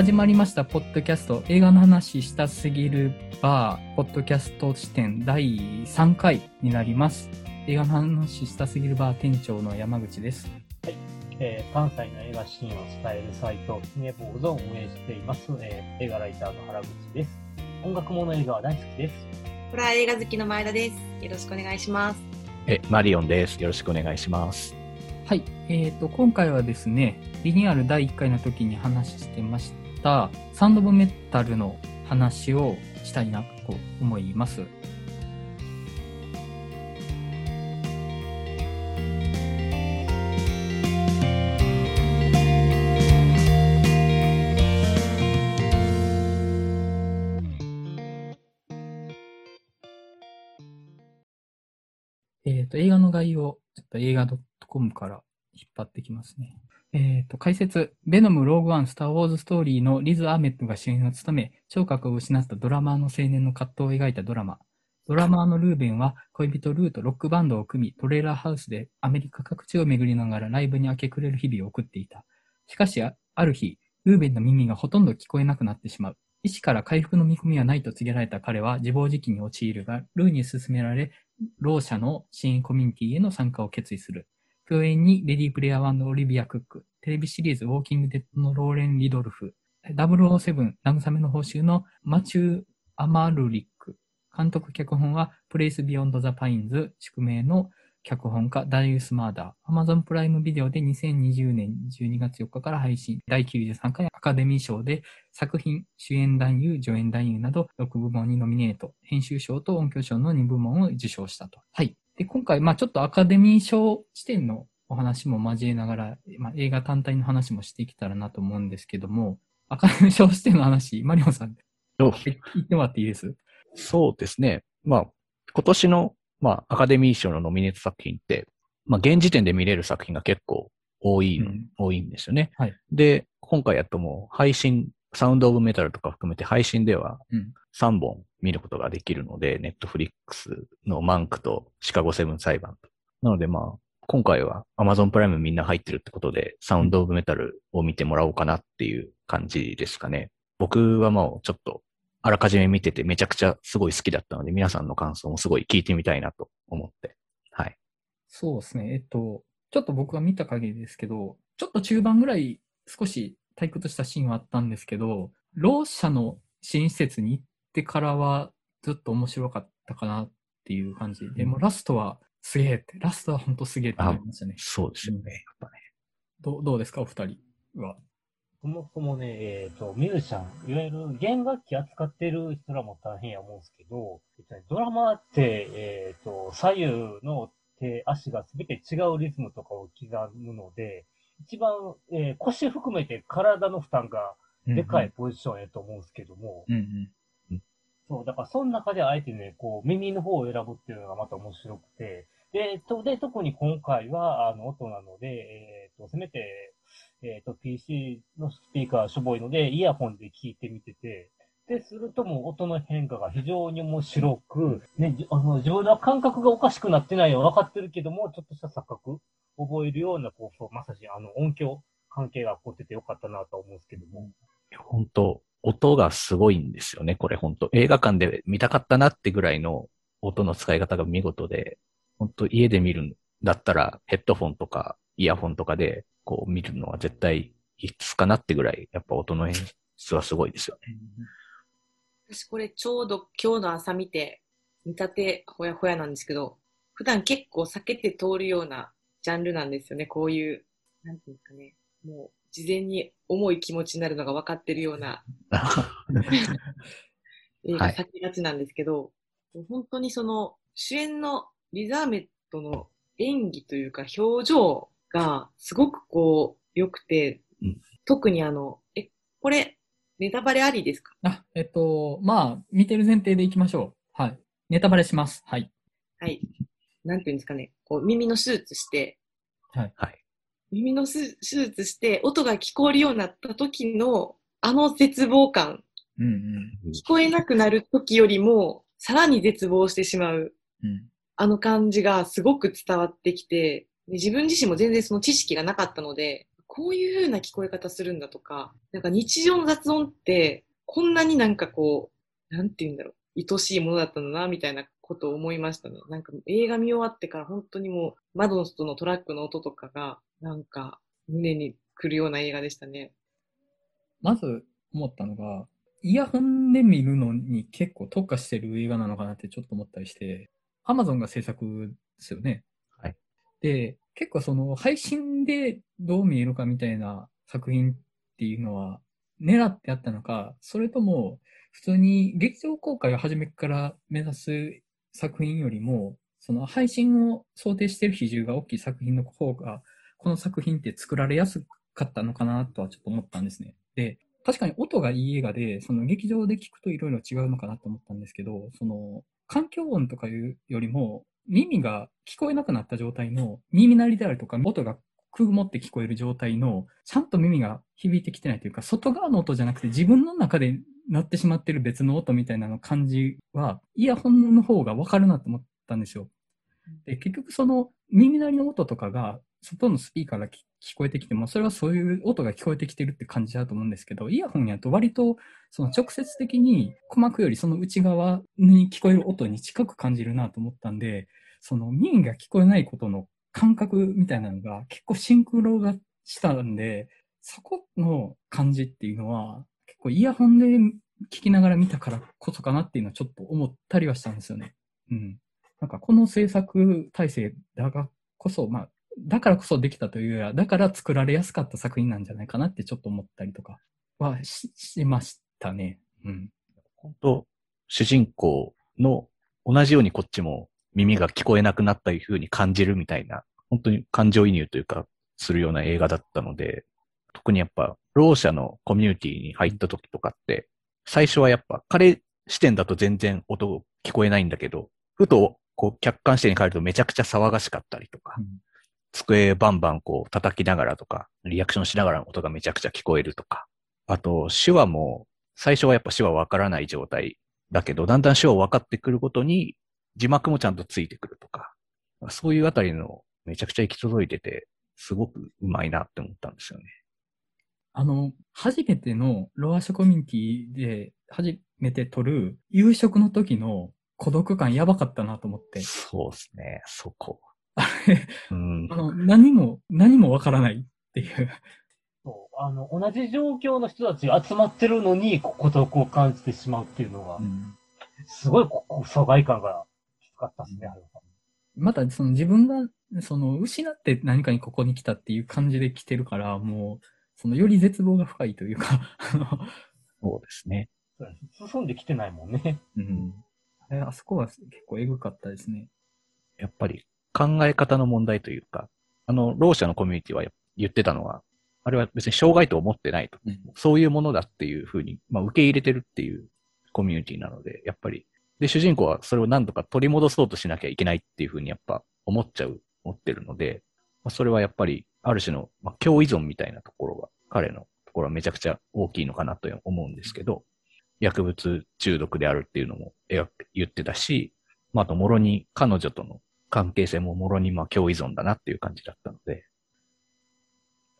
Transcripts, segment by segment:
始まりましたポッドキャスト映画の話したすぎるバーポッドキャスト視点第3回になります映画の話したすぎるバー店長の山口ですえー関西の映画シーンを伝えるサイト、キネボーズを運営しています、えー映画ライターの原口です。音楽もの映画は大好きです。ホラー映画好きの前田です。よろしくお願いします。え、マリオンです。よろしくお願いします。はい、えー、と今回はですねリニューアル第1回の時に話してましたサンド・オブ・メタルの話をしたいなと思いますえっ、と、映画の概要、ちょっと映画 .com から引っ張ってきますね。えっ、と、解説。ベノム・ローグ・ワン・スター・ウォーズ・ストーリーのリズ・アーメットが主演を務め、聴覚を失ったドラマーの青年の葛藤を描いたドラマ。ドラマーのルーベンは恋人ルーとロックバンドを組み、トレーラーハウスでアメリカ各地を巡りながらライブに明け暮れる日々を送っていた。しかし、あある日、ルーベンの耳がほとんど聞こえなくなってしまう。医師から回復の見込みはないと告げられた彼は自暴自棄に陥るが、ルーに勧められ、ろう者の支援コミュニティへの参加を決意する。共演にレディープレイヤー1のオリビア・クック、テレビシリーズウォーキングデッドのローレン・リドロフ、007慰めの報酬のマチュー・アマルリック、監督脚本はプレイス・ビヨンド・ザ・パインズ、宿命の脚本家ダリウス・マーダー、Amazon プライムビデオで2020年12月4日から配信、第93回アカデミー賞で作品、主演男優、助演男優など6部門にノミネート、編集賞と音響賞の2部門を受賞したと。はい。で、今回、まあちょっとアカデミー賞視点のお話も交えながら、まあ、映画単体の話もしていけたらなと思うんですけども、アカデミー賞視点の話、マリオンさん、お言ってもらっていいです？そうですね。まあ、今年の、まあ、アカデミー賞のノミネート作品って、まあ、現時点で見れる作品が結構多い、うん多いんですよね。はいで、今回やっともう配信、サウンドオブメタルとか含めて配信ではうん。3本見ることができるので、ネットフリックスのマンクとシカゴセブン裁判と。なのでまあ、今回は Amazon プライムみんな入ってるってことで、サウンドオブメタルを見てもらおうかなっていう感じですかね。僕はもうちょっと、あらかじめ見ててめちゃくちゃすごい好きだったので、皆さんの感想もすごい聞いてみたいなと思って。はい。そうですね。えっと、ちょっと僕が見た限りですけど、ちょっと中盤ぐらい少し退屈したシーンはあったんですけど、ろう者の支援施設に行ってからはずっと面白かったかなっていう感じで、もうラストはすげえって、ラストは本当すげえってなりましたね。そうですよね。やっぱね。どうどうですか、お二人は？そもそもね、えっ、と、ミュージシャン、いわゆる弦楽器扱ってる人らも大変や思うんですけど、えっとねドラマって、えっ、と、左右の手、足が全て違うリズムとかを刻むので、一番、えー腰含めて体の負担がでかいポジションやと思うんですけども、うんうん。そう、だからその中であえてね、こう、耳の方を選ぶっていうのがまた面白くて、で、とで特に今回は、あの、音なので、えっ、と、せめて、えっ、と、PC のスピーカーしょぼいので、イヤホンで聞いてみてて、で、するともう音の変化が非常に面白く、ね、あの自分の感覚がおかしくなってないのは分かってるけども、ちょっとした錯覚、覚えるような、こう、そうまさし、あの、音響関係が起こっててよかったなと思うんですけども。本当音がすごいんですよね、これ本当映画館で見たかったなってぐらいの音の使い方が見事で、本当家で見るんだったらヘッドフォンとかイヤホンとかでこう見るのは絶対必須かなってぐらい、やっぱ音の演出はすごいですよね。私これちょうど今日の朝見て、見立てほやほやなんですけど、普段結構避けて通るようなジャンルなんですよね。こういう、なんていうんですかね。もう事前に重い気持ちになるのが分かってるような 映画はい避けがちなんですけど、本当にその主演のリザーメットの演技というか表情がすごくこう良くて、うん特にあの、え、これネタバレありですか？あ、えっと、まあ、見てる前提でいきましょう。はい。ネタバレします。はい。はい。なんていうんですかね。こう耳の手術して、はい。はい。耳の手手術して音が聞こえるようになった時のあの絶望感、うんうん。聞こえなくなる時よりもさらに絶望してしまううん。あの感じがすごく伝わってきて、で自分自身も全然その知識がなかったので、こういう風な聞こえ方するんだとか、なんか日常の雑音って、こんなになんかこう、なんて言うんだろう、愛しいものだったんだな、みたいなことを思いましたね。なんか映画見終わってから本当にもう窓の外のトラックの音とかが、なんか胸に来るような映画でしたね。まず思ったのが、イヤホンで見るのに結構特化してる映画なのかなってちょっと思ったりして、アマゾンが制作ですよね。はい。で、結構その配信でどう見えるかみたいな作品っていうのは狙ってあったのか、それとも普通に劇場公開を初めから目指す作品よりも、その配信を想定している比重が大きい作品の方が、この作品って作られやすかったのかなとはちょっと思ったんですね。で、確かに音がいい映画で、その劇場で聞くといろいろ違うのかなと思ったんですけど、その環境音とかいうよりも、耳が聞こえなくなった状態の耳鳴りであるとか、音が曇って聞こえる状態の、ちゃんと耳が響いてきてないというか、外側の音じゃなくて自分の中で鳴ってしまってる別の音みたいなの感じは、イヤホンの方がわかるなと思ったんですよ。で、結局その耳鳴りの音とかが外のスピーカーが聞聞こえてきても、それはそういう音が聞こえてきてるって感じだと思うんですけど、イヤホンやと割とその直接的に鼓膜よりその内側に聞こえる音に近く感じるなと思ったんで、その耳が聞こえないことの感覚みたいなのが結構シンクロがしたんで、そこの感じっていうのは結構イヤホンで聞きながら見たからこそかなっていうのはちょっと思ったりはしたんですよね。うん。なんかこの制作体制だがこそ、まあ、だからこそできたというよりは、だから作られやすかった作品なんじゃないかなってちょっと思ったりとかはししましたね。うん。本当主人公の同じようにこっちも耳が聞こえなくなったいう風に感じるみたいな、本当に感情移入というか、するような映画だったので、特にやっぱ、ろう者のコミュニティに入った時とかって、最初はやっぱ彼視点だと全然音聞こえないんだけど、ふとこう客観視点に変えるとめちゃくちゃ騒がしかったりとか、うん机バンバンこう叩きながらとか、リアクションしながらの音がめちゃくちゃ聞こえるとか。あと、手話も、最初はやっぱ手話わからない状態だけど、だんだん手話分かってくるごとに、字幕もちゃんとついてくるとか。そういうあたりのめちゃくちゃ行き届いてて、すごくうまいなって思ったんですよね。あの、初めてのロアショコミュニティで初めて撮る夕食の時の孤独感やばかったなと思って。そうですね、そこ。あれ、うんあ。の、何も、何もわからないっていう。そう、あの、同じ状況の人たちが集まってるのに、こ孤独を感じてしまうっていうのが、すごいここ疎外感がきつかったですね、あれはまた、その自分が、その、失って何かにここに来たっていう感じで来てるから、もう、その、より絶望が深いというか、そうですね。そうです進んできてないもんね。うん。あれあそこは結構エグかったですね。やっぱり考え方の問題というか、あの、ろう者のコミュニティは言ってたのは、あれは別に障害と思ってないと。うんそういうものだっていうふうに、まあ、受け入れてるっていうコミュニティなので、やっぱり。で、主人公はそれを何とか取り戻そうとしなきゃいけないっていうふうにやっぱ思っちゃう、思ってるので、まあ、それはやっぱり、ある種の、まあ、共依存みたいなところが、彼のところはめちゃくちゃ大きいのかなと思うんですけど、薬物中毒であるっていうのも言ってたし、まあ、あと、もろに彼女との関係性ももろにまあ共依存だなっていう感じだったので、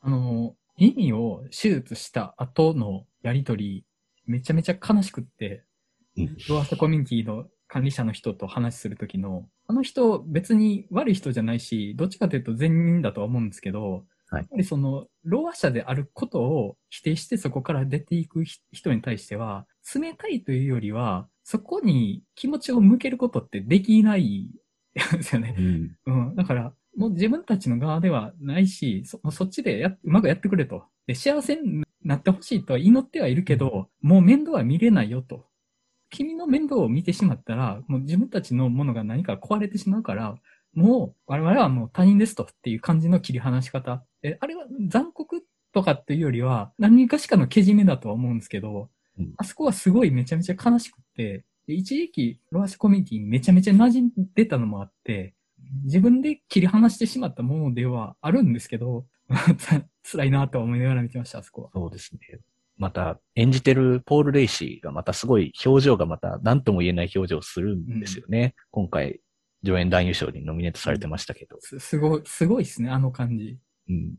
あの、耳を手術した後のやりとり、めちゃめちゃ悲しくって、うん。ロアスコミュニティの管理者の人と話するときの、あの人別に悪い人じゃないし、どっちかというと善人だとは思うんですけど、はい。やっぱりその、ロア者であることを否定してそこから出ていくひ人に対しては、冷たいというよりは、そこに気持ちを向けることってできないですよね。うん。だから、もう自分たちの側ではないし、そそっちでやうまくやってくれと。で、幸せになってほしいとは祈ってはいるけど、もう面倒は見れないよと。君の面倒を見てしまったら、もう自分たちのものが何か壊れてしまうから、もう我々はもう他人ですとっていう感じの切り離し方。え、あれは残酷とかっていうよりは、何かしかのけじめだとは思うんですけど、うんあそこはすごいめちゃめちゃ悲しくって、で一時期、ロアシコミュニティにめちゃめちゃ馴染んでたのもあって、自分で切り離してしまったものではあるんですけど、つ 辛いなとは思いながら見てました、あそこは。そうですね。また、演じてるポール・レイシーがまたすごい表情がまた何とも言えない表情をするんですよね。今回、助演男優賞にノミネートされてましたけど。すすごい、すごいですね、あの感じ。うん。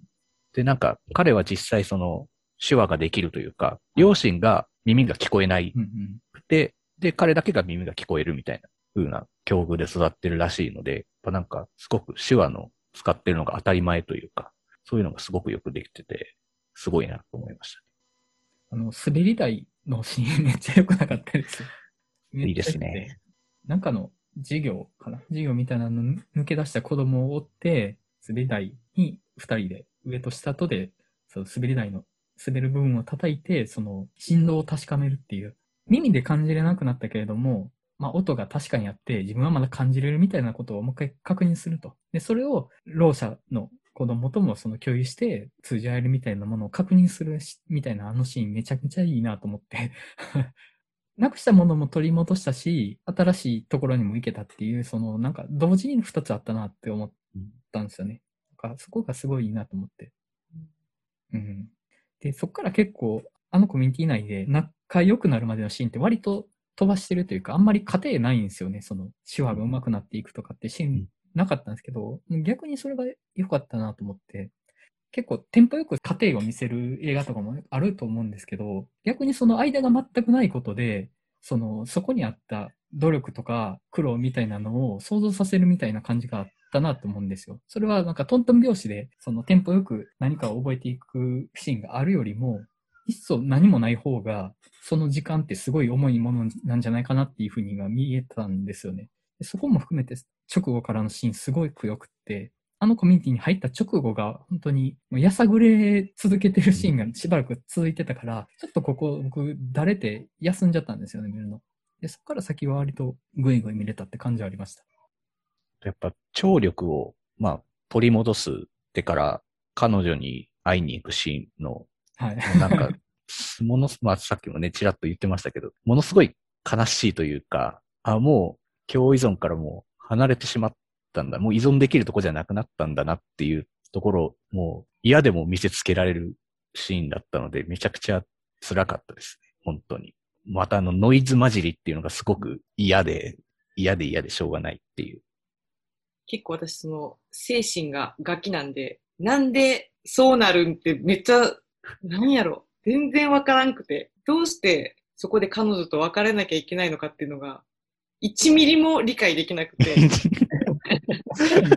で、なんか、彼は実際その、手話ができるというか、両親が耳が聞こえないうんうん。くて、で、彼だけが耳が聞こえるみたいな風な境遇で育ってるらしいので、やっぱなんか、すごく手話の使ってるのが当たり前というか、そういうのがすごくよくできてて、すごいなと思いました。あの、滑り台のシーンめっちゃ良くなかったですよ。いいですね。なんかの授業かな？授業みたいなの抜け出した子供を追って、滑り台に二人で上と下とで、そう滑り台の滑る部分を叩いて、その振動を確かめるっていう。耳で感じれなくなったけれども、まあ音が確かにあって、自分はまだ感じれるみたいなことをもう一回確認すると。で、それを、ろう者の子供ともその共有して通じ合えるみたいなものを確認するしみたいなあのシーンめちゃくちゃいいなと思って。なくしたものも取り戻したし、新しいところにも行けたっていう、そのなんか同時に二つあったなって思ったんですよね。なんそこがすごいいいなと思って。うん。で、そこから結構、あのコミュニティ内で仲良くなるまでのシーンって割と飛ばしてるというか、あんまり過程ないんですよね。その手話が上手くなっていくとかってシーンなかったんですけど、逆にそれが良かったなと思って、結構テンポよく過程を見せる映画とかもあると思うんですけど、逆にその間が全くないことで、その、そこにあった努力とか苦労みたいなのを想像させるみたいな感じがあったなと思うんですよ。それはなんかトントン拍子で、そのテンポよく何かを覚えていくシーンがあるよりも、いっそ何もない方が、その時間ってすごい重いものなんじゃないかなっていうふうにが見えたんですよね。そこも含めて直後からのシーンすごく良くって、あのコミュニティに入った直後が本当にもうやさぐれ続けてるシーンがしばらく続いてたから、ちょっとここ僕だれて休んじゃったんですよね、見るの。で、そこから先は割とぐいぐい見れたって感じはありました。やっぱ聴力を、まあ、取り戻すってから、彼女に会いに行くシーンの、はい。なんか、ものす、まあさっきもね、ちらっと言ってましたけど、ものすごい悲しいというか、あ、もう、共依存からもう離れてしまったんだ。もう依存できるとこじゃなくなったんだなっていうところを、もう嫌でも見せつけられるシーンだったので、めちゃくちゃ辛かったですね。本当に。またあのノイズ混じりっていうのがすごく嫌で、嫌で嫌でしょうがないっていう。結構私その精神がガキなんで、なんでそうなるんってめっちゃ、なんやろ、全然わからんくて、どうしてそこで彼女と別れなきゃいけないのかっていうのが、1ミリも理解できなくて、ち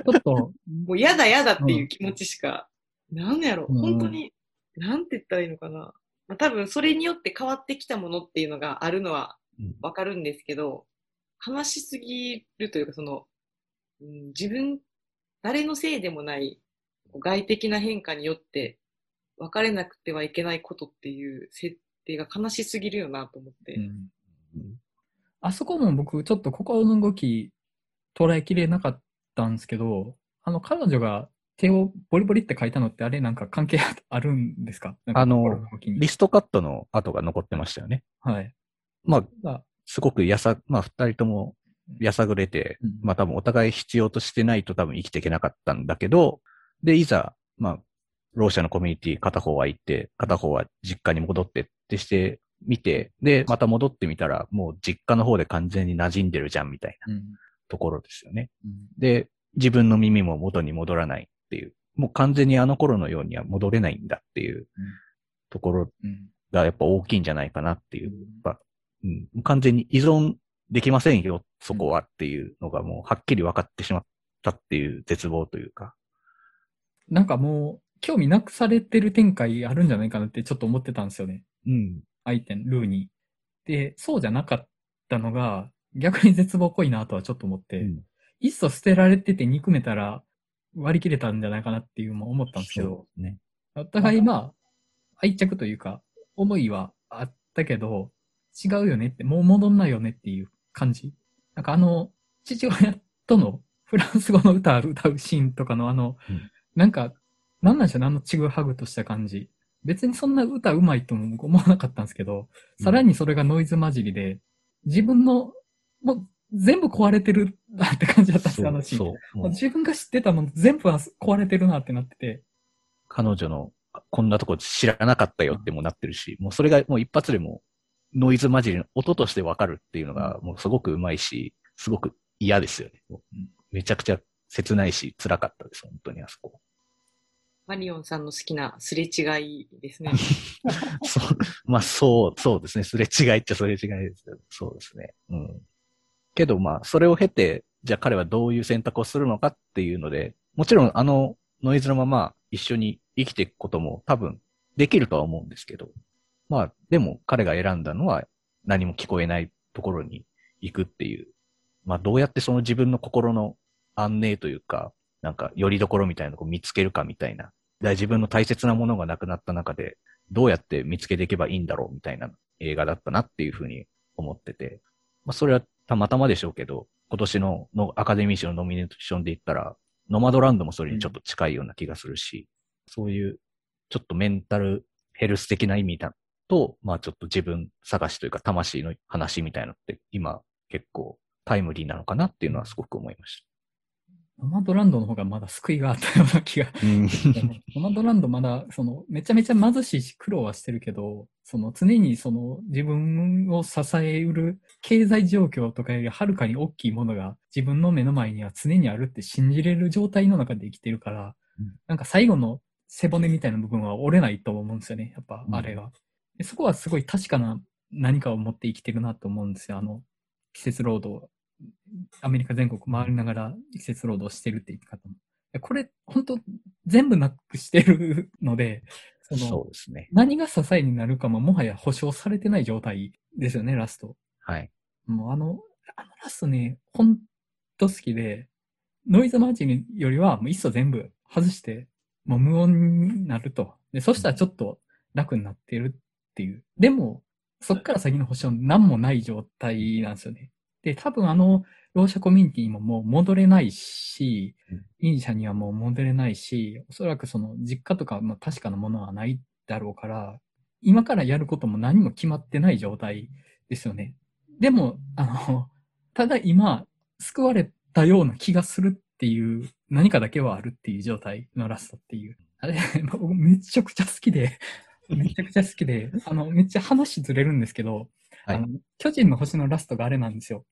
ょっと、もう嫌だ嫌だっていう気持ちしか、なんやろ、うん。本当に、なんて言ったらいいのかな。まあ、多分それによって変わってきたものっていうのがあるのはうん。わかるんですけど、悲しすぎるというか、その、うん、自分、誰のせいでもない外的な変化によって別れなくてはいけないことっていう設定が悲しすぎるよなと思って。うんあそこも僕ちょっと心の動き捉えきれなかったんですけど、あの彼女が手をボリボリって書いたのってあれなんか関係あるんですか？あのリストカットの跡が残ってましたよね。はい。まあ、がすごくやさ、まあ二人ともやさぐれて、うん。まあ多分お互い必要としてないと多分生きていけなかったんだけど、で、いざ、まあ、ろう者のコミュニティ片方は行って、片方は実家に戻ってってしてみて、で、また戻ってみたら、もう実家の方で完全に馴染んでるじゃんみたいなうん。ところですよね。うん。で、自分の耳も元に戻らないっていう、もう完全にあの頃のようには戻れないんだっていうところうん。がやっぱ大きいんじゃないかなっていう。うん。うん、完全に依存できませんよ、そこはっていうのがもうはっきり分かってしまったっていう絶望というか。なんかもう興味なくされてる展開あるんじゃないかなってちょっと思ってたんですよね。うん。相手、ルーに。で、そうじゃなかったのが逆に絶望っぽいなとはちょっと思って、うんいっそ捨てられてて憎めたら割り切れたんじゃないかなっていうのも思ったんですけど、ね。お互いまあ、愛着というか、思いはあったけど、違うよねって、もう戻んないよねっていう感じ。なんかあの、父親とのフランス語の歌を歌うシーンとかのあの、うん。なんか、なんなんでしょうね、あのちぐはぐとした感じ。別にそんな歌うまいとも僕思わなかったんですけど、さらにそれがノイズ混じりで、自分の、もう全部壊れてるなって感じだったんですよ、あのシーン。自分が知ってたもの全部は壊れてるなってなってて、彼女のこんなとこ知らなかったよってもうなってるし、もうそれがもう一発でもノイズ混じりの音としてわかるっていうのがもうすごくうまいし、すごく嫌ですよね。めちゃくちゃ切ないし辛かったです、本当にあそこ。マリオンさんの好きなすれ違いですね。そう、まあそう、そうですね。すれ違いっちゃすれ違いですよ。そうですね。うん。けどまあ、それを経て、じゃあ彼はどういう選択をするのかっていうので、もちろんあのノイズのまま一緒に生きていくことも多分できるとは思うんですけど、まあ、でも彼が選んだのは何も聞こえないところに行くっていう、まあどうやってその自分の心の安寧というか、なんか、よりどころみたいなのを見つけるかみたいな。自分の大切なものがなくなった中で、どうやって見つけていけばいいんだろうみたいな映画だったなっていうふうに思ってて。まあ、それはたまたまでしょうけど、今年ののアカデミー賞のノミネーションで言ったら、ノマドランドもそれにちょっと近いような気がするし、そういう、ちょっとメンタルヘルス的な意味だと、まあちょっと自分探しというか魂の話みたいなのって今結構タイムリーなのかなっていうのはすごく思いました。ノマドランドの方がまだ救いがあったような気が。うんノマドランドまだ、その、めちゃめちゃ貧しいし苦労はしてるけど、その常にその自分を支えうる経済状況とかよりはるかに大きいものが自分の目の前には常にあるって信じれる状態の中で生きてるから、うんなんか最後の背骨みたいな部分は折れないと思うんですよね。やっぱあれが。でそこはすごい確かな何かを持って生きてるなと思うんですよ。あの、季節労働。アメリカ全国回りながら季節労働してるって言い方も。でこれ、本当全部なくしてるので、そのそうですね。何が支えになるかももはや保証されてない状態ですよね、ラスト。はい。もうあの、あのラストね、ほんと好きで、ノイズマーチンよりはもういっそ全部外して、もう無音になると。で、そしたらちょっと楽になってるっていう。でも、そっから先の保証何もない状態なんですよね。で、多分あの、ろう者コミュニティにももう戻れないしうん、イニシャにはもう戻れないし、おそらくその実家とかの確かなものはないだろうから、今からやることも何も決まってない状態ですよね。でも、あの、ただ今、救われたような気がするっていう、何かだけはあるっていう状態のラストっていう。あれ、僕めちゃくちゃ好きで、めちゃくちゃ好きで、あの、めっちゃ話ずれるんですけど、はいあの、巨人の星のラストがあれなんですよ。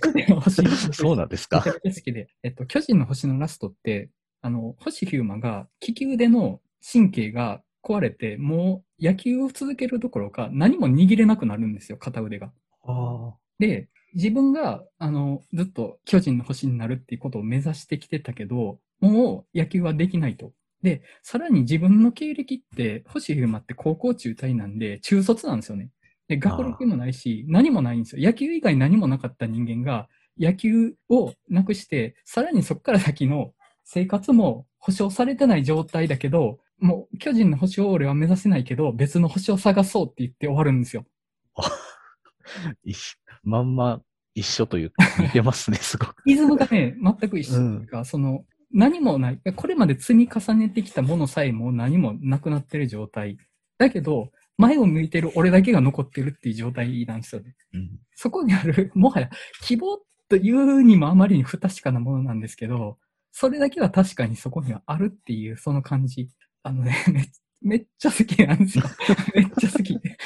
巨人の星のそうなんですか？めちゃくちゃ好きで。えっと、巨人の星のラストって、あの、星ヒューマが利き腕の神経が壊れて、もう野球を続けるどころか何も握れなくなるんですよ、片腕が。あで、自分が、あの、ずっと巨人の星になるっていうことを目指してきてたけど、もう野球はできないと。で、さらに自分の経歴って、星ヒューマって高校中退なんで、中卒なんですよね。で、学歴もないし、何もないんですよ。野球以外何もなかった人間が、野球をなくして、さらにそこから先の生活も保証されてない状態だけど、もう巨人の星を俺は目指せないけど、別の星を探そうって言って終わるんですよ。まんま一緒というか、似てますね、すごく。リズムがね、全く一緒というか、その、何もない。これまで積み重ねてきたものさえも何もなくなってる状態。だけど、前を向いてる俺だけが残ってるっていう状態なんですよね。うんそこにある、もはや希望というにもあまりに不確かなものなんですけど、それだけは確かにそこにはあるっていう、その感じ。あのね、めめっちゃ好きなんですよ。めっちゃ好き。めっち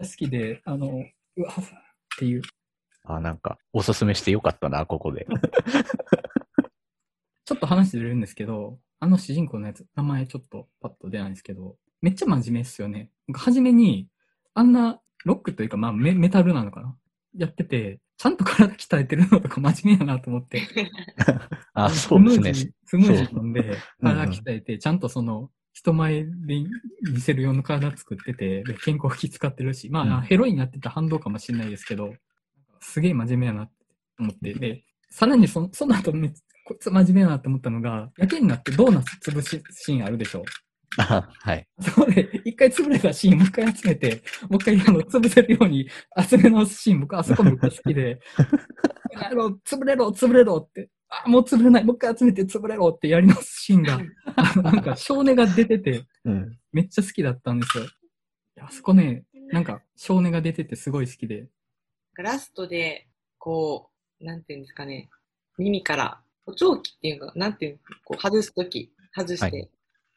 ゃ好きで、あの、うわ、っていう。あ、なんか、おすすめしてよかったな、ここで。ちょっと話ずれるんですけど、あの主人公のやつ、名前ちょっとパッと出ないんですけど、めっちゃ真面目っすよね。僕初めに、あんなロックというか、まあメメタルなのかな？やってて、ちゃんと体鍛えてるのとか真面目やなと思って。あ、そうですね。スムージースムージー飲んで、体鍛えて、ちゃんとその、人前で見せる用の体作ってて、で健康気使ってるし、まあ、うんヘロインやってた反動かもしれないですけど、すげえ真面目やなって思って、で、さらにそその後こいつ真面目やなって思ったのが、やけになってドーナツ潰しシーンあるでしょ。あはい。そこで、一回潰れたシーン、もう一回集めて、もう一回あの潰せるように集め直すシーン、僕あそこめっちゃ好きで、やろう、潰れろ、潰れろって、あ、もう潰れない、もう一回集めて潰れろってやり直すシーンが、あのなんか少年が出てて、うん。めっちゃ好きだったんですよ。あそこね、なんか少年が出ててすごい好きで、ラストで、こう、なんていうんですかね、耳から、補聴器っていうか、なんていうの、こう外すとき、外して、はい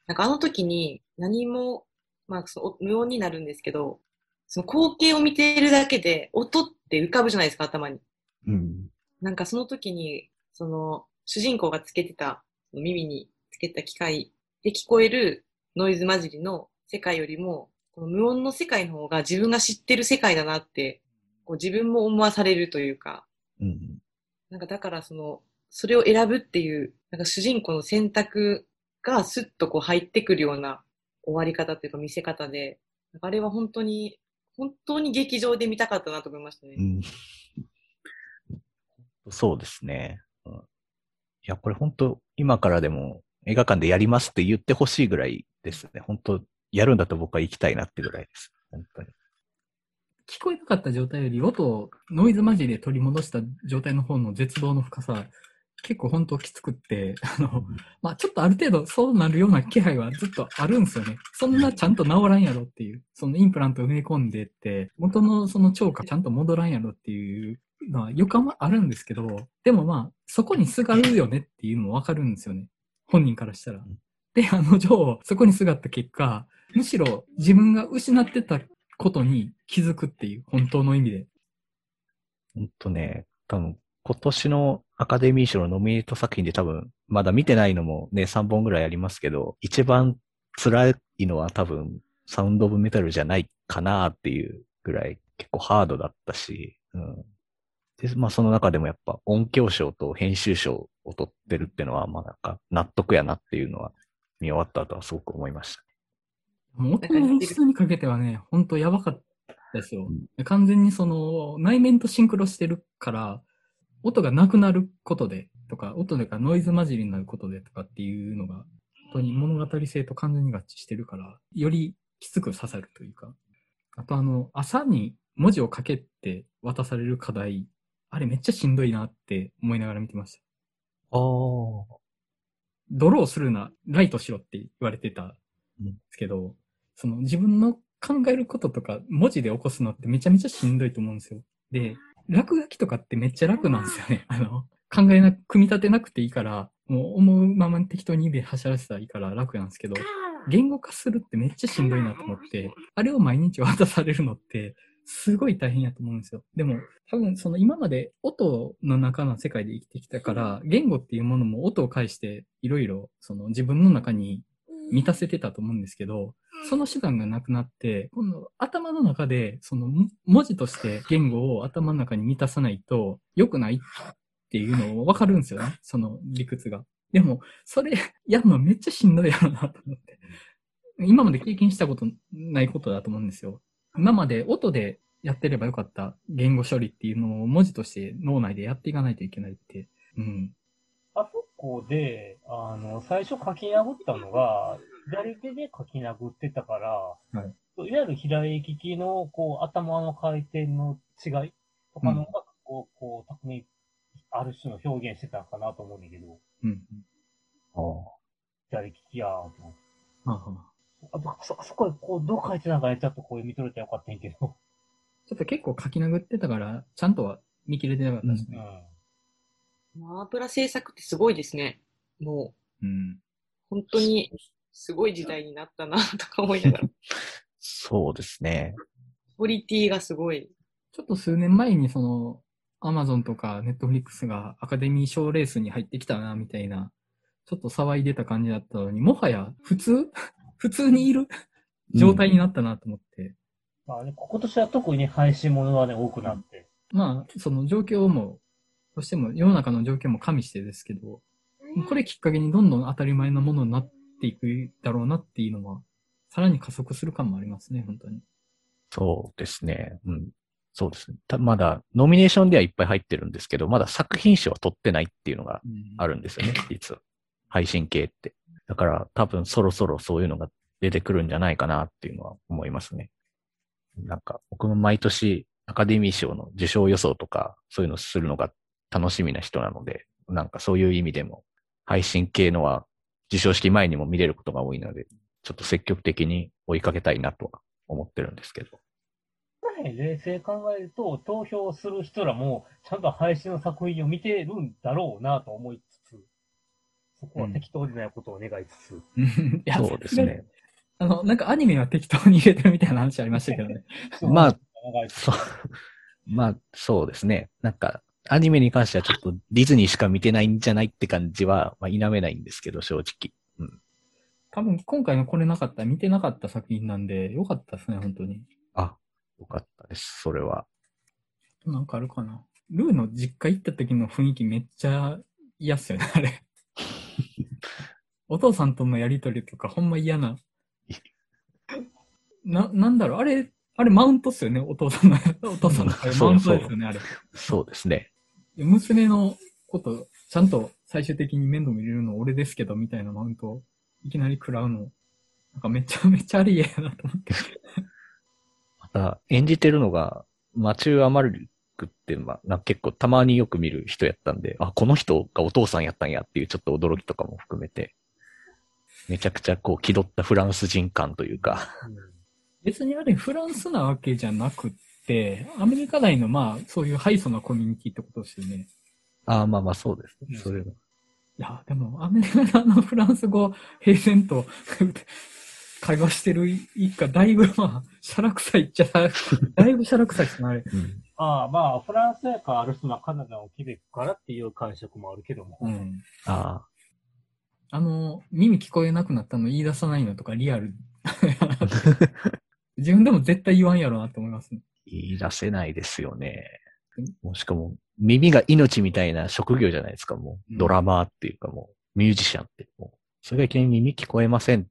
なんかあの時に何も、まあ、その無音になるんですけど、その光景を見ているだけで、音って浮かぶじゃないですか、頭に。うん。なんかその時に、その、主人公がつけてた、耳につけた機械で聞こえるノイズ混じりの世界よりも、この無音の世界の方が自分が知ってる世界だなって、こう自分も思わされるというか、うん。なんかだからその、それを選ぶっていう、なんか主人公の選択がスッとこう入ってくるような終わり方っていうか見せ方で、あれは本当に、本当に劇場で見たかったなと思いましたね。うん。そうですね。うん、いや、これ本当今からでも映画館でやりますって言ってほしいぐらいですね。本当やるんだと僕は行きたいなってぐらいです。本当に。聞こえなかった状態より音をノイズ混じりで取り戻した状態の方の絶望の深さ、結構本当きつくって、あの、まあちょっとある程度そうなるような気配はずっとあるんですよね。そんなちゃんと治らんやろっていう、そのインプラント埋め込んでって、元のその聴覚ちゃんと戻らんやろっていうのは予感はあるんですけど、でもまあそこにすがるよねっていうのもわかるんですよね。本人からしたら。で、あの女そこにすがった結果、むしろ自分が失ってたことに気づくっていう、本当の意味で。本当ね、多分今年のアカデミー賞のノミネート作品で多分、まだ見てないのもね、3本ぐらいありますけど、一番辛いのは多分、サウンドオブメタルじゃないかなっていうぐらい結構ハードだったし、うん。で、まあその中でもやっぱ音響賞と編集賞を取ってるっていうのは、まあなんか納得やなっていうのは見終わった後はすごく思いました。もう音の演出にかけてはね、本当やばかったですよ。完全にその内面とシンクロしてるから、音がなくなることでとか、音がノイズ混じりになることでとかっていうのが、本当に物語性と完全に合致してるから、よりきつく刺さるというか。あとあの、朝に文字を書けって渡される課題、あれめっちゃしんどいなって思いながら見てました。ああ。ドローするな、ライトしろって言われてたんですけど、その自分の考えることとか文字で起こすのってめちゃめちゃしんどいと思うんですよ。で、落書きとかってめっちゃ楽なんですよね。あの、考えな、組み立てなくていいから、もう思うまま適当に指で走らせたらいいから楽なんですけど、言語化するってめっちゃしんどいなと思って、あれを毎日渡されるのって、すごい大変やと思うんですよ。でも、多分その今まで音の中の世界で生きてきたから、言語っていうものも音を介していろいろその自分の中に満たせてたと思うんですけど、その手段がなくなって、今度頭の中でそのも文字として言語を頭の中に満たさないと良くないっていうのを分かるんですよね。その理屈が。でも、それやるのめっちゃしんどいやろなと思って。今まで経験したことないことだと思うんですよ。今まで音でやってればよかった言語処理っていうのを文字として脳内でやっていかないといけないって。うん。あそこで、あの、最初書き殴ったのが、左手で書き殴ってたから、はいい、わゆる平行きの、こう、頭の回転の違いとかのが、こう、こう、巧みにある種の表現してたのかなと思うんだけど、うん。ああ左利きやーと思って。はあそ、あそこでこう、どう書いてたのかね、ちょっとこう見とれたらよかったんやけど。ちょっと結構書き殴ってたから、ちゃんとは見切れてなかったですうね。ん。マープラ制作ってすごいですね。もう、うん。本当にすごい時代になったなとか思いながら。そうですね。クオリティがすごい。ちょっと数年前にその、アマゾンとかネットフリックスがアカデミー賞レースに入ってきたな、みたいな、ちょっと騒いでた感じだったのに、もはや普通？普通にいる？状態になったなと思って。まあね、今年は特にね、配信ものがね、多くなって。まあ、その状況も、どうしても世の中の状況も加味してですけど、これきっかけにどんどん当たり前なものになっていくだろうなっていうのは、さらに加速する感もありますね、本当に。そうですね。うん。そうですね。たまだ、ノミネーションではいっぱい入ってるんですけど、まだ作品賞は取ってないっていうのがあるんですよね、実は。配信系って。だから、多分そろそろそういうのが出てくるんじゃないかなっていうのは思いますね。なんか、僕も毎年アカデミー賞の受賞予想とか、そういうのするのが楽しみな人なので、なんかそういう意味でも、配信系のは受賞式前にも見れることが多いので、ちょっと積極的に追いかけたいなとは思ってるんですけど。ね冷静に考えると、投票する人らも、ちゃんと配信の作品を見てるんだろうなと思いつつ、そこは適当でないことを願いつつ、いや そうですね。。あの、なんかアニメは適当に入れてるみたいな話ありましたけどね。まあ、そう。まあ、そうですね。なんか、アニメに関してはちょっとディズニーしか見てないんじゃないって感じは、まあ、否めないんですけど、正直。多分今回のこれなかったら見てなかった作品なんで、よかったですね、本当に。あ、よかったです。それは。なんかあるかな。ルーの実家行った時の雰囲気めっちゃ嫌っすよね、あれ。お父さんとのやりとりとかほんま嫌な。な、なんだろう、あれ、あれマウントっすよね、お父さんの、お父さんのマウントですよね、あれ。そうですね。娘のこと、ちゃんと最終的に面倒見れるの俺ですけど、みたいなマウントをいきなり食らうの。なんかめちゃめちゃありえやなと思って。また、演じてるのが、マチュー・アマルクって、まあ、なんか結構たまによく見る人やったんで、あ、この人がお父さんやったんやっていうちょっと驚きとかも含めて、めちゃくちゃこう気取ったフランス人感というか、別にあれフランスなわけじゃなくアメリカ内のまあ、そういうハイソなコミュニティってことですよね。ああ、まあまあそうですね。うんそれは。いや、でも、アメリカのあのフランス語、平然と 会話してる一家、だいぶまあ、シャラ臭いっちゃ、だいぶシャラ臭いっすね、あれ。うん。ああ、まあ、フランスやからある人はカナダをケベックからっていう感触もあるけども。うん。ああの、耳聞こえなくなったの言い出さないのとかリアル。自分でも絶対言わんやろなって思いますね。言い出せないですよねうん。もうしかも、耳が命みたいな職業じゃないですか、もう。ドラマーっていうかもう、ミュージシャンって。もうそれがいきなり耳聞こえませんっ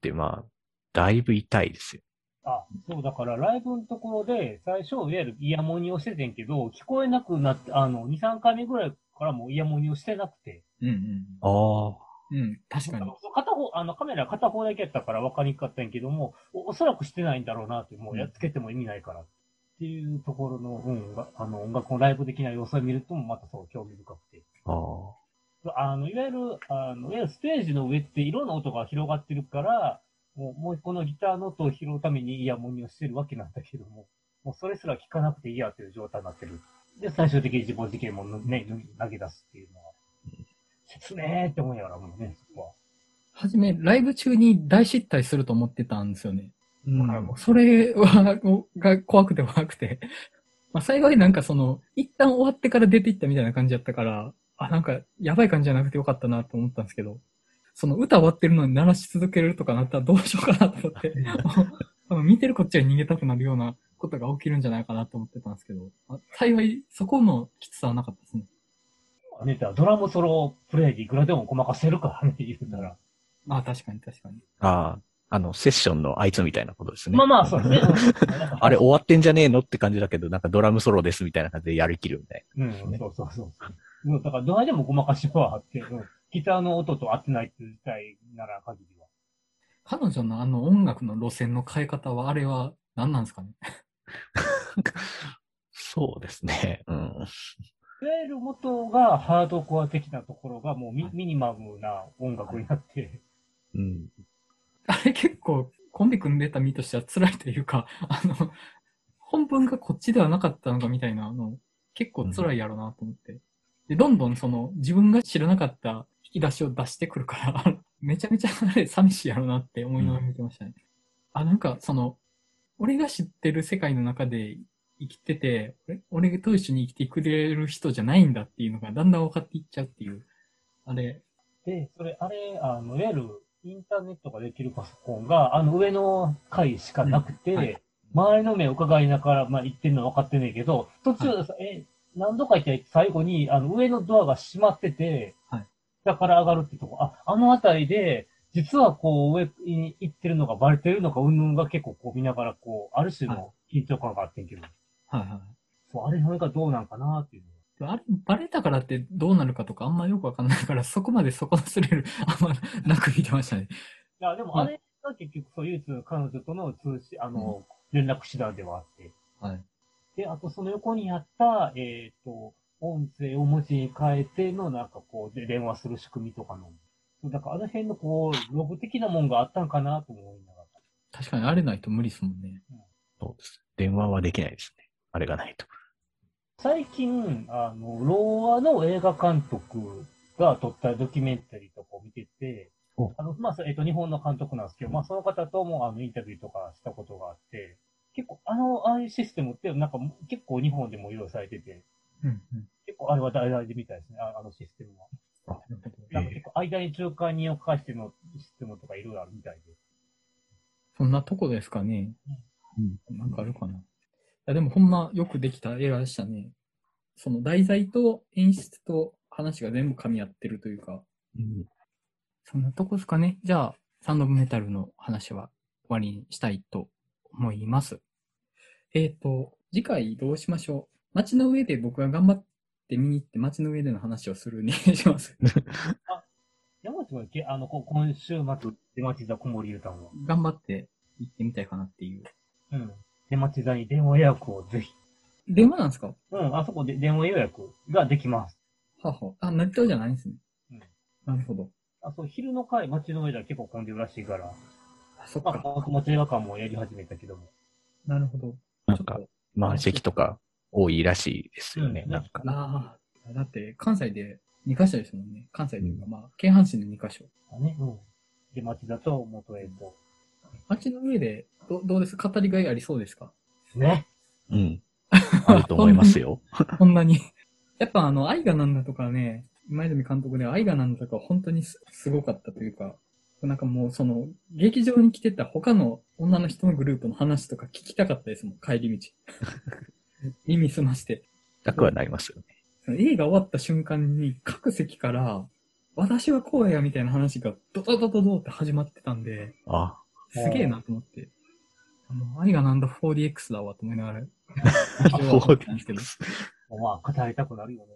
て、まあ、だいぶ痛いですよ。あ、そう、だからライブのところで、最初、いわゆるイヤモニをしててんけど、聞こえなくなって、あの、2、3回目ぐらいからもうイヤモニをしてなくて。うんうん。ああ。うん、確かに。片方、あの、カメラ片方だけやったから分かりにくかったんやけども、おおそらくしてないんだろうなって、もうやっつけても意味ないから。っていうところの、うん、があの、音楽のライブ的な様子を見ると、またそう、興味深くて。ああ。あの、いわゆる、あの、いわゆるステージの上っていろんな音が広がってるから、もう、もう一個のギターの音を拾うためにイヤモニをしてるわけなんだけども、もうそれすら聞かなくていいやっていう状態になってる。で、最終的に自暴自棄もね、投げ出すっていうのは、説明って思いながらもうね、そこは。はじめ、ライブ中に大失態すると思ってたんですよね。うだからもうそれは、が怖くて怖くて。まあ幸いなんかその、一旦終わってから出ていったみたいな感じだったから、あ、なんか、やばい感じじゃなくてよかったなと思ったんですけど、その歌終わってるのに鳴らし続けるとかなったらどうしようかなと思って、見てるこっちは逃げたくなるようなことが起きるんじゃないかなと思ってたんですけど、あ幸いそこのきつさはなかったですね。ね、だからドラムソロプレイでいくらでもごまかせるからね、言うたら。あ、確かに確かに。ああ。あの、セッションのあいつみたいなことですね。まあまあ、そうですね。うんあれ終わってんじゃねえのって感じだけど、なんかドラムソロですみたいな感じでやりきるみたいうん、そうそうそう。うん、だから、どないでもごまかしはあって、うん、ギターの音と合ってないっていう事態なら限りは。彼女のあの音楽の路線の変え方は、あれは何なんですかね？な。そうですね。うん。いわゆる元がハードコア的なところがもうミ,、ミニマムな音楽になって、うん。あれ結構コンビ組んでた身としては辛いというか、あの、本文がこっちではなかったのかみたいなあの、結構辛いやろなと思って。で、どんどんその自分が知らなかった引き出しを出してくるから、めちゃめちゃあれ寂しいやろなって思いながら見てましたね。あ、なんかその、俺が知ってる世界の中で生きてて、俺俺と一緒に生きてくれる人じゃないんだっていうのがだんだん分かっていっちゃうっていう。あれ、で、それ、あれ、あの、いわゆるインターネットができるパソコンが、あの上の階しかなくて、うんはい。周りの目を伺いながら、まあ言ってるのは分かってんねんけど、途中、え、何度か言って最後に、あの上のドアが閉まってて、はい。下から上がるってとこ、あ、あのあたりで、実はこう上に行ってるのがバレてるのか、うんぬんが結構こう見ながら、こう、ある種の緊張感があってんけど、はいはい。そう、あれのがどうなんかなっていうのあれ、バレたからってどうなるかとかあんまよくわかんないから、そこまでそこのスリルあんまなく見てましたね。いや、でもあれが結局、そう、唯一彼女との通信、あの、連絡手段ではあって。はい。で、あとその横にあった、えっ、と、音声を文字に変えての、なんかこう、で電話する仕組みとかの。そうだからあの辺のこう、ログ的なもんがあったんかなと思いながら。確かにあれないと無理ですもんね。そうです。電話はできないですね。あれがないと。最近、あの、ローアの映画監督が撮ったドキュメンタリーとかを見ててお、あの、まあ、そえっ、と、日本の監督なんですけど、まあ、その方とも、あの、インタビューとかしたことがあって、結構、あの、ああいうシステムって、なんか、結構日本でも用意されてて、うんうん。結構あれは大々でみたいですね、ああのシステムは。なんか結構間に仲介人を介してのシステムとかいろいろあるみたいで。そんなとこですかね。うん。なんかあるかな。いや、でもほんまよくできた映画でしたね。その題材と演出と話が全部噛み合ってるというか、うんそんなとこですかね。じゃあ、サンドメタルの話は終わりにしたいと思います。えっ、と、次回どうしましょう。街の上で僕が頑張って見に行って街の上での話をするに します。山内もけあの、こ今週末、出町座小森ゆうたんは。頑張って行ってみたいかなっていう。うん。出町座に電話予約をぜひ。電話なんですか？うん、あそこで電話予約ができます。はは。あ、成田じゃないんですね。うんなるほど。あ、そう、昼の会、街の上では結構混んでるらしいから、まあ、あそっか。僕も映画館もやり始めたけども。なるほど。なんかまあ席とか多いらしいですよね。うんなんか。ああ、だって関西で2カ所ですもんね。関西というか、まあ、京阪神で2カ所。あね、うん。出町座と元江と。街の上で、どどうです？語りがいありそうですか？ね。うん。あると思いますよ。こんなに。やっぱあの、愛がなんだとかね、今泉監督で愛がなんだとか本当にすすごかったというか、なんかもうその、劇場に来てた他の女の人のグループの話とか聞きたかったですもん、帰り道。耳澄まして。なくはなりますよね。その映画終わった瞬間に各席から、私はこうやみたいな話がドドドドドって始まってたんで、あ、すげえなと思って。あの、愛がなんだ 4DX だわと思いながら、劇場は思ったんですけど、まあ、語りたくなるよね。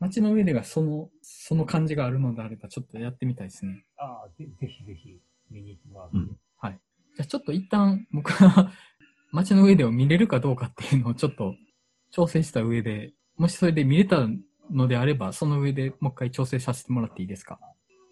街の上でがその、その感じがあるのであれば、ちょっとやってみたいですね。ああ、ぜぜひぜひ見に行ってもらって。うんはい。じゃあちょっと一旦僕は 街の上でを見れるかどうかっていうのをちょっと調整した上で、もしそれで見れたのであれば、その上でもう一回調整させてもらっていいですか？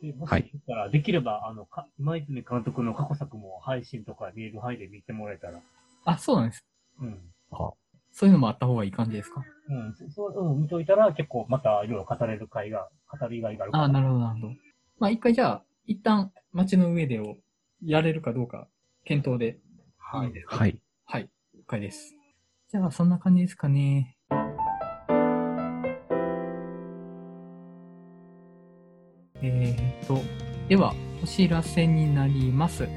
でもし、からできれば、あの、か今泉監督の過去作も配信とか見える範囲で見てもらえたら。あ、そうなんです。うん。あ、そういうのもあった方がいい感じですか？うん。そそう、うん、見といたら結構またいろいろ語れる回が、語りがいがあるかあなるほど、なるほど。まあ一回じゃあ、一旦街の上でをやれるかどうか検討ではいはい。はい、了解です。じゃあ、そんな感じですかね。えーと、では、お知らせになります。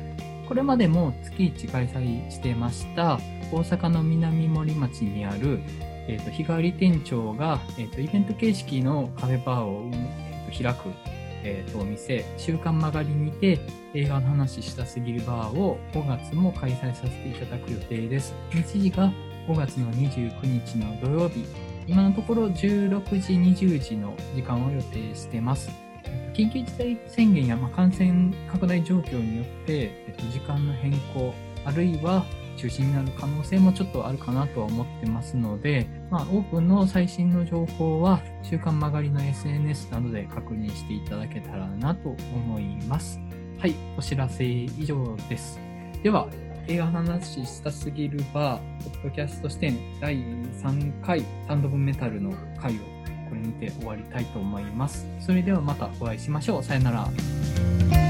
これまでも月1開催してました、大阪の南森町にある、えーと日替わり店長が、えーとイベント形式のカフェバーを、えーと開く、えーとお店、週刊曲がりにて、映画の話したすぎるバーを5月も開催させていただく予定です。日時が5月の29日の土曜日。今のところ16時、20時の時間を予定してます。緊急事態宣言やま感染拡大状況によって、えっと、時間の変更、あるいは中止になる可能性もちょっとあるかなとは思ってますので、まあ、オープンの最新の情報は、週刊曲がりの SNS などで確認していただけたらなと思います。はい、お知らせ以上です。では、映画話したすぎるバー、ポッドキャスト視点第3回サンドブメタルの回をこれにて終わりたいと思います。それではまたお会いしましょう。さよなら。